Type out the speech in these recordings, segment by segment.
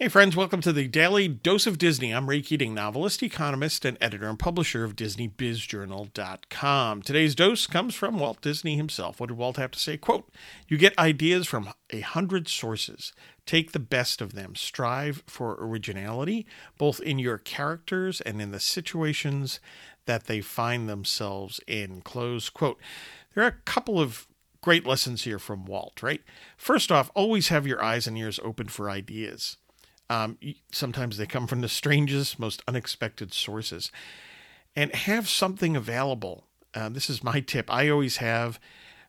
Hey, friends, welcome to the Daily Dose of Disney. I'm Ray Keating, novelist, economist, and editor and publisher of DisneyBizJournal.com. Today's dose comes from Walt Disney himself. What did Walt have to say? Quote, You get ideas from a hundred sources. Take the best of them. Strive for originality, both in your characters and in the situations that they find themselves in. Close quote. There are a couple of great lessons here from Walt, right? First off, always have your eyes and ears open for ideas. Um, sometimes they come from the strangest, most unexpected sources. And have something available. Uh, this is my tip. I always have,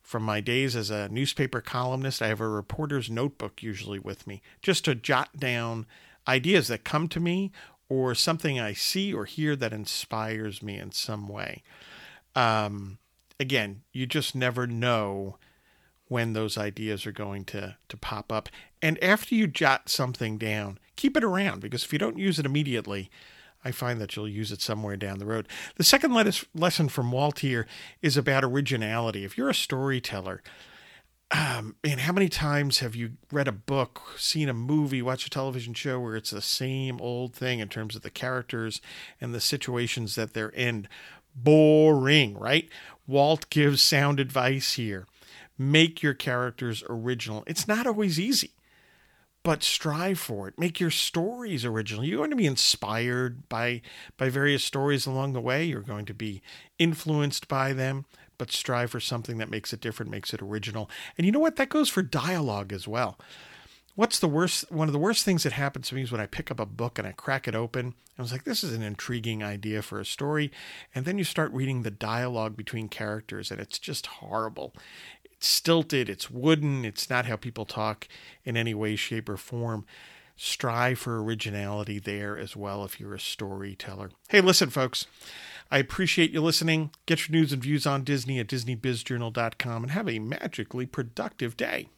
from my days as a newspaper columnist, I have a reporter's notebook usually with me just to jot down ideas that come to me or something I see or hear that inspires me in some way. Um, again, you just never know when those ideas are going to, to pop up. And after you jot something down, keep it around because if you don't use it immediately, I find that you'll use it somewhere down the road. The second lesson from Walt here is about originality. If you're a storyteller, um, man, how many times have you read a book, seen a movie, watched a television show where it's the same old thing in terms of the characters and the situations that they're in? Boring, right? Walt gives sound advice here make your characters original. It's not always easy, but strive for it. Make your stories original. You're going to be inspired by by various stories along the way. You're going to be influenced by them, but strive for something that makes it different, makes it original. And you know what? That goes for dialogue as well. What's the worst? One of the worst things that happens to me is when I pick up a book and I crack it open. And I was like, this is an intriguing idea for a story. And then you start reading the dialogue between characters, and it's just horrible stilted, it's wooden, it's not how people talk in any way, shape, or form. Strive for originality there as well if you're a storyteller. Hey, listen, folks, I appreciate you listening. Get your news and views on Disney at DisneyBizJournal.com and have a magically productive day.